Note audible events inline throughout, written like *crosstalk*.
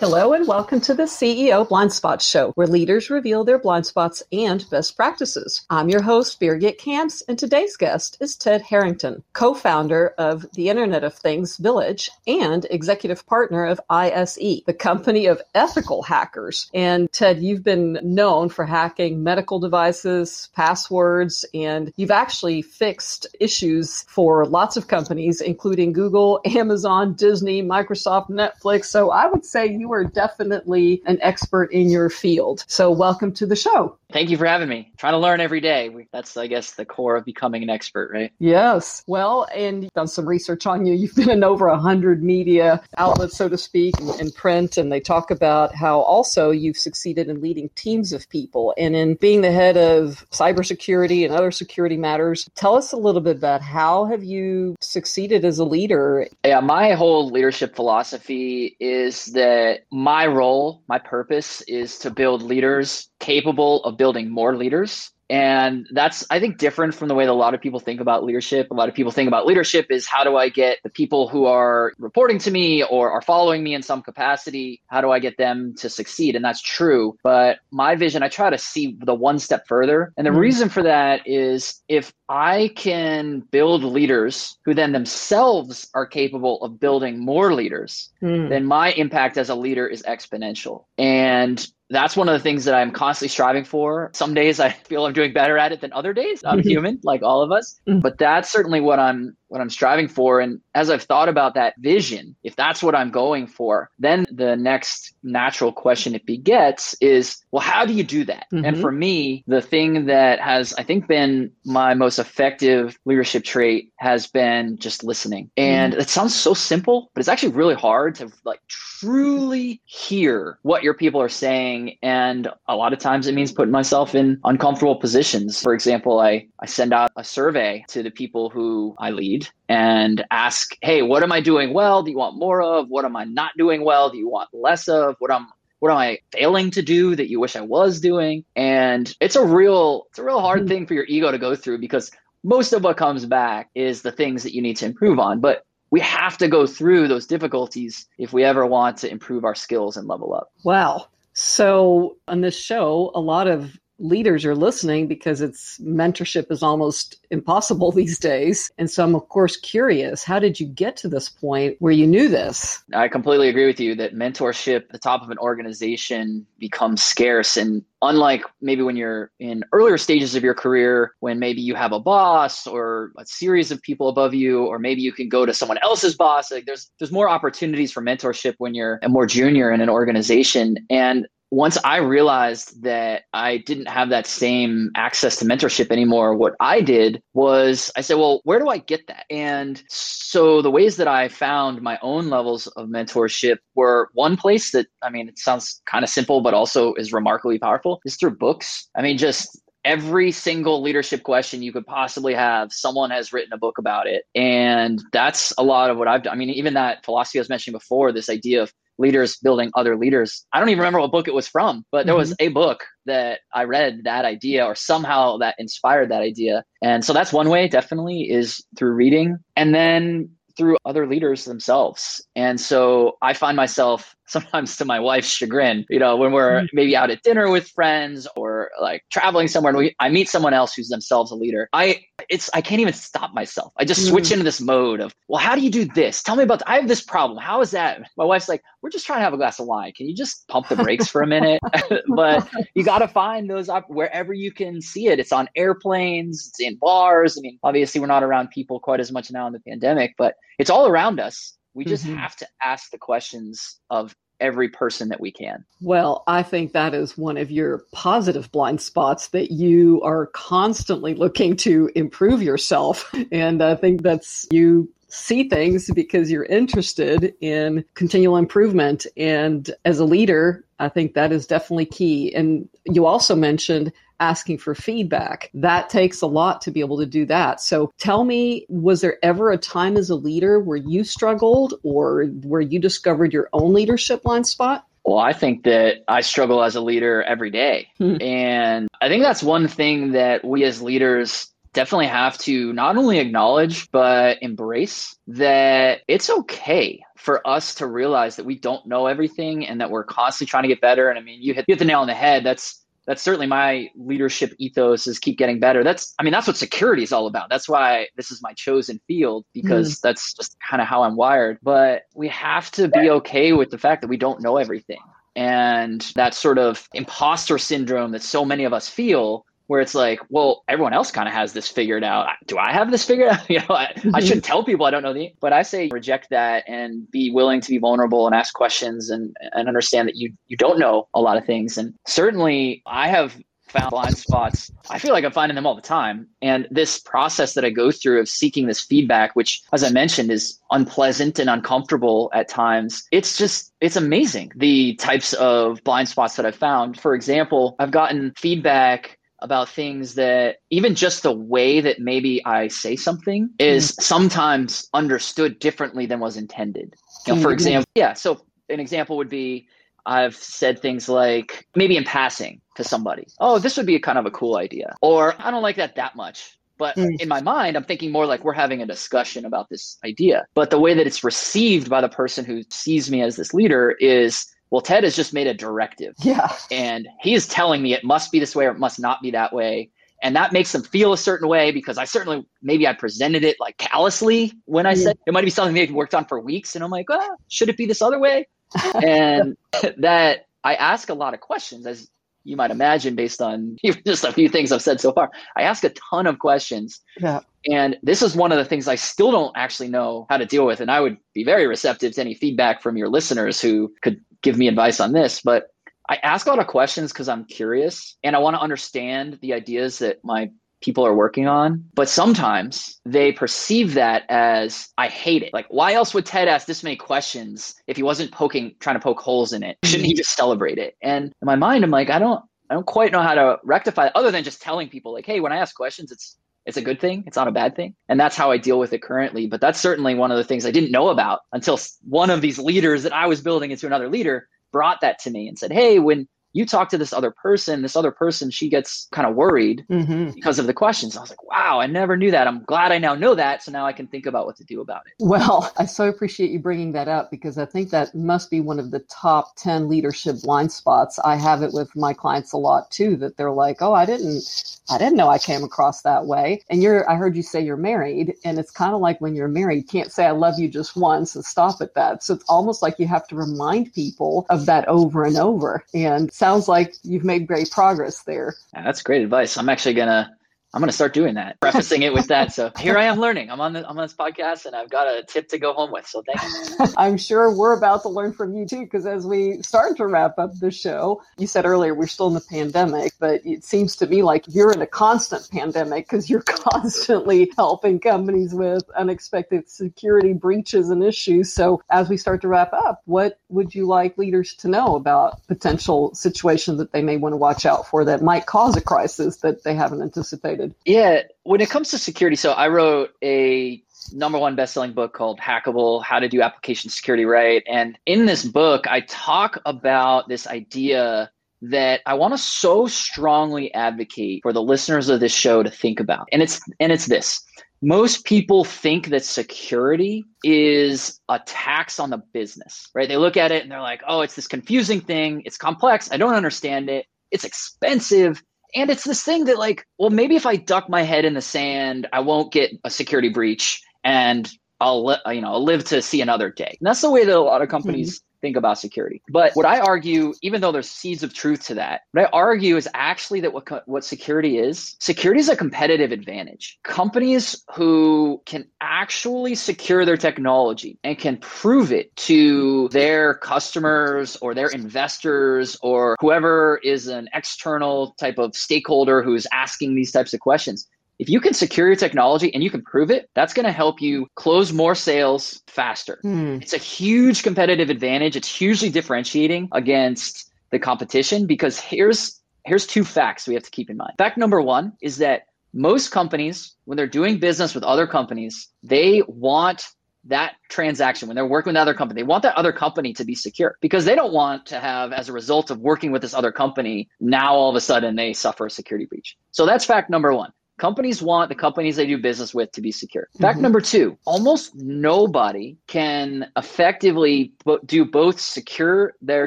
Hello and welcome to the CEO Blind Spot Show, where leaders reveal their blind spots and best practices. I'm your host, Birgit Kamps, and today's guest is Ted Harrington, co-founder of the Internet of Things Village and executive partner of ISE, the company of ethical hackers. And Ted, you've been known for hacking medical devices, passwords, and you've actually fixed issues for lots of companies, including Google, Amazon, Disney, Microsoft, Netflix. So I would say you are definitely an expert in your field. So, welcome to the show. Thank you for having me. Trying to learn every day. That's, I guess, the core of becoming an expert, right? Yes. Well, and you've done some research on you. You've been in over a hundred media outlets, so to speak, in print, and they talk about how also you've succeeded in leading teams of people and in being the head of cybersecurity and other security matters. Tell us a little bit about how have you succeeded as a leader? Yeah, my whole leadership philosophy is that my role, my purpose is to build leaders capable of building more leaders and that's, I think, different from the way that a lot of people think about leadership. A lot of people think about leadership is how do I get the people who are reporting to me or are following me in some capacity, how do I get them to succeed? And that's true. But my vision, I try to see the one step further. And the mm-hmm. reason for that is if I can build leaders who then themselves are capable of building more leaders, mm. then my impact as a leader is exponential. And that's one of the things that I'm constantly striving for. Some days I *laughs* feel I'm doing better at it than other days. I'm mm-hmm. human, like all of us. Mm-hmm. But that's certainly what I'm what I'm striving for. And as I've thought about that vision, if that's what I'm going for, then the next natural question it begets is, well, how do you do that? Mm-hmm. And for me, the thing that has, I think, been my most effective leadership trait has been just listening. And mm-hmm. it sounds so simple, but it's actually really hard to like truly hear what your people are saying. And a lot of times it means putting myself in uncomfortable positions. For example, I, I send out a survey to the people who I lead and ask, hey, what am I doing well? Do you want more of? What am I not doing well? Do you want less of? What am what am I failing to do that you wish I was doing? And it's a real it's a real hard mm-hmm. thing for your ego to go through because most of what comes back is the things that you need to improve on. But we have to go through those difficulties if we ever want to improve our skills and level up. Wow. So on this show, a lot of leaders are listening because it's mentorship is almost impossible *laughs* these days. And so I'm of course curious, how did you get to this point where you knew this? I completely agree with you that mentorship at the top of an organization becomes scarce and unlike maybe when you're in earlier stages of your career when maybe you have a boss or a series of people above you or maybe you can go to someone else's boss like there's there's more opportunities for mentorship when you're a more junior in an organization and once I realized that I didn't have that same access to mentorship anymore, what I did was I said, well, where do I get that? And so the ways that I found my own levels of mentorship were one place that, I mean, it sounds kind of simple, but also is remarkably powerful is through books. I mean, just every single leadership question you could possibly have, someone has written a book about it. And that's a lot of what I've done. I mean, even that philosophy I was mentioning before, this idea of leaders building other leaders. I don't even remember what book it was from, but there mm-hmm. was a book that I read that idea or somehow that inspired that idea. And so that's one way definitely is through reading. And then through other leaders themselves. And so I find myself *laughs* sometimes to my wife's chagrin, you know, when we're maybe out at dinner with friends or like traveling somewhere and we, I meet someone else who's themselves a leader. I, it's, I can't even stop myself. I just switch mm. into this mode of, well, how do you do this? Tell me about, I have this problem. How is that? My wife's like, we're just trying to have a glass of wine. Can you just pump the brakes for a minute? *laughs* but *laughs* you got to find those up wherever you can see it. It's on airplanes, it's in bars. I mean, obviously we're not around people quite as much now in the pandemic, but it's all around us. We just mm-hmm. have to ask the questions of every person that we can. Well, I think that is one of your positive blind spots that you are constantly looking to improve yourself. And I think that's you see things because you're interested in continual improvement. And as a leader, I think that is definitely key. And you also mentioned asking for feedback. That takes a lot to be able to do that. So tell me, was there ever a time as a leader where you struggled or where you discovered your own leadership blind spot? Well, I think that I struggle as a leader every day. Hmm. And I think that's one thing that we as leaders definitely have to not only acknowledge, but embrace that it's okay for us to realize that we don't know everything and that we're constantly trying to get better. And I mean, you hit, you hit the nail on the head. That's that's certainly my leadership ethos is keep getting better. That's I mean that's what security is all about. That's why this is my chosen field because mm. that's just kind of how I'm wired. But we have to be okay with the fact that we don't know everything. And that sort of imposter syndrome that so many of us feel where it's like, well, everyone else kind of has this figured out. Do I have this figured out? *laughs* You know, I, mm-hmm. I *laughs* shouldn't tell people I don't know the, but I say reject that and be willing to be vulnerable and ask questions and, and understand that you, you don't know a lot of things. And certainly I have found blind spots. I feel like I'm finding them all the time. And this process that I go through of seeking this feedback, which, as I mentioned, is unpleasant and uncomfortable at times, it's just, it's amazing the types of blind spots that I've found. For example, I've gotten feedback about things that even just the way that maybe I say something is mm. sometimes understood differently than was intended. You know, for example, yeah. So an example would be I've said things like maybe in passing to somebody, oh, this would be a kind of a cool idea, or I don't like that that much. But mm. in my mind, I'm thinking more like we're having a discussion about this idea. But the way that it's received by the person who sees me as this leader is well, Ted has just made a directive. *laughs* Yeah. And he is telling me it must be this way or it must not be that way. And that makes them feel a certain way because I certainly, maybe I presented it like callously when I yeah. said it might be something they've worked on for weeks. And I'm like, oh, should it be this other way? *laughs* and *laughs* that I ask a lot of questions, as you might imagine, based on just a few things I've said so far. I ask a ton of questions. Yeah. And this is one of the things I still don't actually know how to deal with. And I would be very receptive to any feedback from your listeners who could give me advice on this, but I ask a lot of questions because I'm curious and I want to understand the ideas that my people are working on. But sometimes they perceive that as I hate it. Like, why else would Ted ask this many questions if he wasn't poking, trying to poke holes in it? *laughs* Shouldn't he just celebrate it? And in my mind, I'm like, I don't, I don't quite know how to rectify it other than just telling people like, hey, when I ask questions, it's it's a good thing. It's not a bad thing. And that's how I deal with it currently. But that's certainly one of the things I didn't know about until one of these leaders that I was building into another leader brought that to me and said, Hey, when you talk to this other person, this other person, she gets kind of worried mm-hmm. because of the questions. I was like, wow, I never knew that. I'm glad I now know that. So now I can think about what to do about it. Well, I so appreciate you bringing that up because I think that must be one of the top 10 leadership blind spots. I have it with my clients a lot too, that they're like, oh, I didn't, I didn't know I came across that way. And you're, I heard you say you're married and it's kind of like when you're married, you can't say I love you just once and stop at that. So it's almost like you have to remind people of that over and over. And sounds like you've made great progress there. That's great advice. I'm actually going to I'm going to start doing that, prefacing it with that. So *laughs* here I am learning. I'm on the I'm on this podcast, and I've got a tip to go home with. So thank you. *laughs* I'm sure we're about to learn from you too, because as we start to wrap up the show, you said earlier we're still in the pandemic, but it seems to me like you're in a constant pandemic because you're *laughs* constantly helping companies with unexpected security breaches and issues. So as we start to wrap up, what would you like leaders to know about potential situations that they may want to watch out for that might cause a crisis that they haven't anticipated? Yeah, when it comes to security, so I wrote a number one best-selling book called Hackable: How to Do Application Security Right, and in this book, I talk about this idea that I want to so strongly advocate for the listeners of this show to think about. And it's and it's this. Most people think that security is a tax on the business, right? They look at it and they're like, "Oh, it's this confusing thing. It's complex. I don't understand it. It's expensive and it's this thing that like well maybe if i duck my head in the sand i won't get a security breach and i'll you know i'll live to see another day. And that's the way that a lot of companies think about security. But what I argue, even though there's seeds of truth to that, what I argue is actually that what, what security is, security is a competitive advantage. Companies who can actually secure their technology and can prove it to their customers or their investors or whoever is an external type of stakeholder who's asking these types of questions if you can secure your technology and you can prove it, that's going to help you close more sales faster. Hmm. It's a huge competitive advantage. It's hugely differentiating against the competition because here's here's two facts we have to keep in mind. Fact number 1 is that most companies when they're doing business with other companies, they want that transaction when they're working with another company they want that other company to be secure because they don't want to have as a result of working with this other company now all of a sudden they suffer a security breach so that's fact number one Companies want the companies they do business with to be secure. Fact mm-hmm. number two almost nobody can effectively do both secure their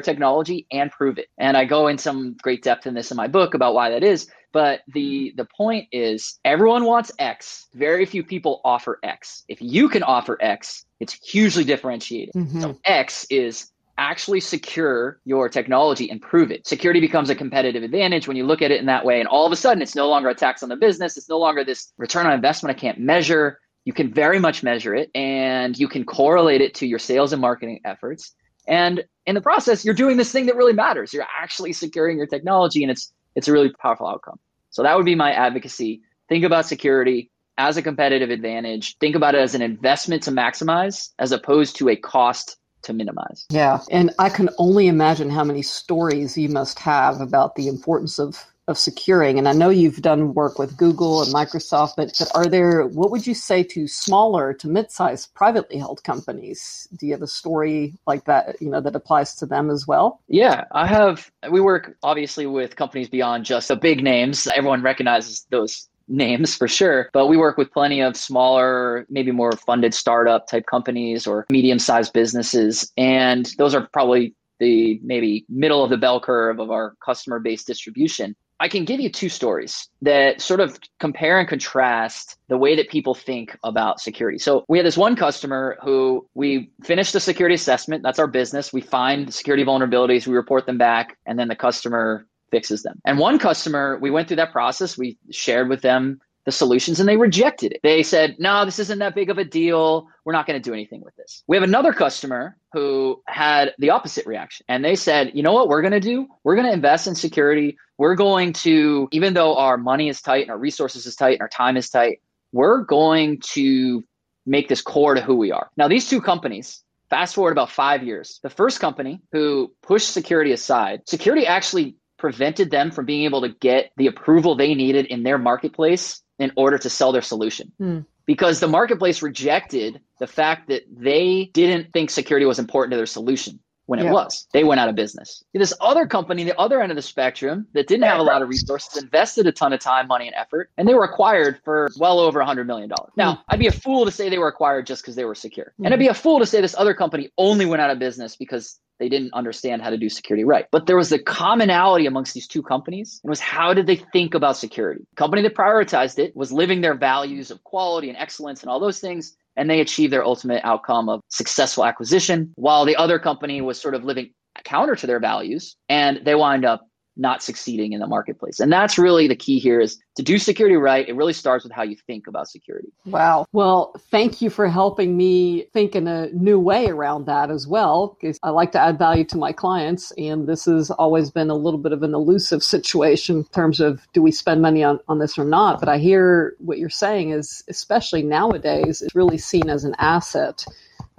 technology and prove it. And I go in some great depth in this in my book about why that is. But the the point is everyone wants X. Very few people offer X. If you can offer X, it's hugely differentiated. Mm-hmm. So X is actually secure your technology and prove it. Security becomes a competitive advantage when you look at it in that way. And all of a sudden, it's no longer a tax on the business. It's no longer this return on investment I can't measure. You can very much measure it and you can correlate it to your sales and marketing efforts. And in the process, you're doing this thing that really matters. You're actually securing your technology and it's it's a really powerful outcome. So that would be my advocacy. Think about security as a competitive advantage. Think about it as an investment to maximize as opposed to a cost to minimize. Yeah. And I can only imagine how many stories you must have about the importance of of securing and i know you've done work with google and microsoft but, but are there what would you say to smaller to mid-sized privately held companies do you have a story like that you know that applies to them as well yeah i have we work obviously with companies beyond just the big names everyone recognizes those names for sure, but we work with plenty of smaller, maybe more funded startup type companies or medium sized businesses. And those are probably the maybe middle of the bell curve of our customer base distribution. I can give you two stories that sort of compare and contrast the way that people think about security. So, we had this one customer who we finished a security assessment. That's our business. We find security vulnerabilities, we report them back, and then the customer fixes them. And one customer, we went through that process. We shared with them the solutions and they rejected it. They said, no, this isn't that big of a deal. We're not going to do anything with this. We have another customer who had the opposite reaction. And they said, you know what we're going to do? We're going to invest in security. We're going to, even though our money is tight and our resources is tight and our time is tight, we're going to make this core to who we are. Now, these two companies, fast forward about five years, the first company who pushed security aside, security actually prevented them from being able to get the approval they needed in their marketplace in order to sell their solution. Mm. Because the marketplace rejected the fact that they didn't think security was important to their solution when it yeah. was. They went out of business. This other company, the other end of the spectrum, that didn't have a lot of resources, invested a ton of time, money, and effort, and they were acquired for well over $100 million. Now, mm. I'd be a fool to say they were acquired just because they were secure. Mm. And I'd be a fool to say this other company only went out of business because they didn't understand how to do security right. But there was the commonality amongst these two companies and was how did they think about security? The company that prioritized it was living their values of quality and excellence and all those things and they achieved their ultimate outcome of successful acquisition, while the other company was sort of living counter to their values and they wind up not succeeding in the marketplace. And that's really the key here is to do security right. It really starts with how you think about security. Wow. Well, thank you for helping me think in a new way around that as well, because I like to add value to my clients. And this has always been a little bit of an elusive situation in terms of do we spend money on, on this or not? But I hear what you're saying is, especially nowadays, it's really seen as an asset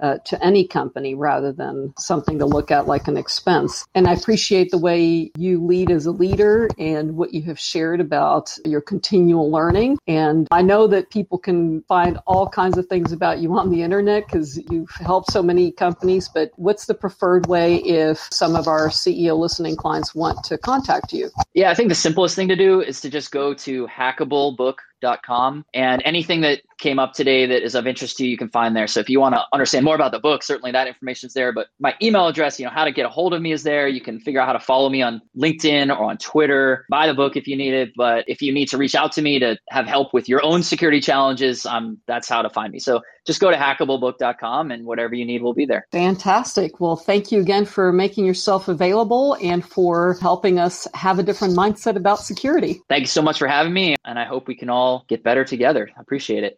uh, to any company rather than something to look at like an expense. And I appreciate the way you lead as a leader and what you have shared about your continual learning. And I know that people can find all kinds of things about you on the internet because you've helped so many companies. But what's the preferred way if some of our CEO listening clients want to contact you? Yeah, I think the simplest thing to do is to just go to hackable.book com. And anything that came up today that is of interest to you, you can find there. So if you want to understand more about the book, certainly that information is there. But my email address, you know, how to get a hold of me is there. You can figure out how to follow me on LinkedIn or on Twitter. Buy the book if you need it. But if you need to reach out to me to have help with your own security challenges, um, that's how to find me. So just go to hackablebook.com and whatever you need will be there. Fantastic. Well, thank you again for making yourself available and for helping us have a different mindset about security. Thank you so much for having me. And I hope we can all get better together. I appreciate it.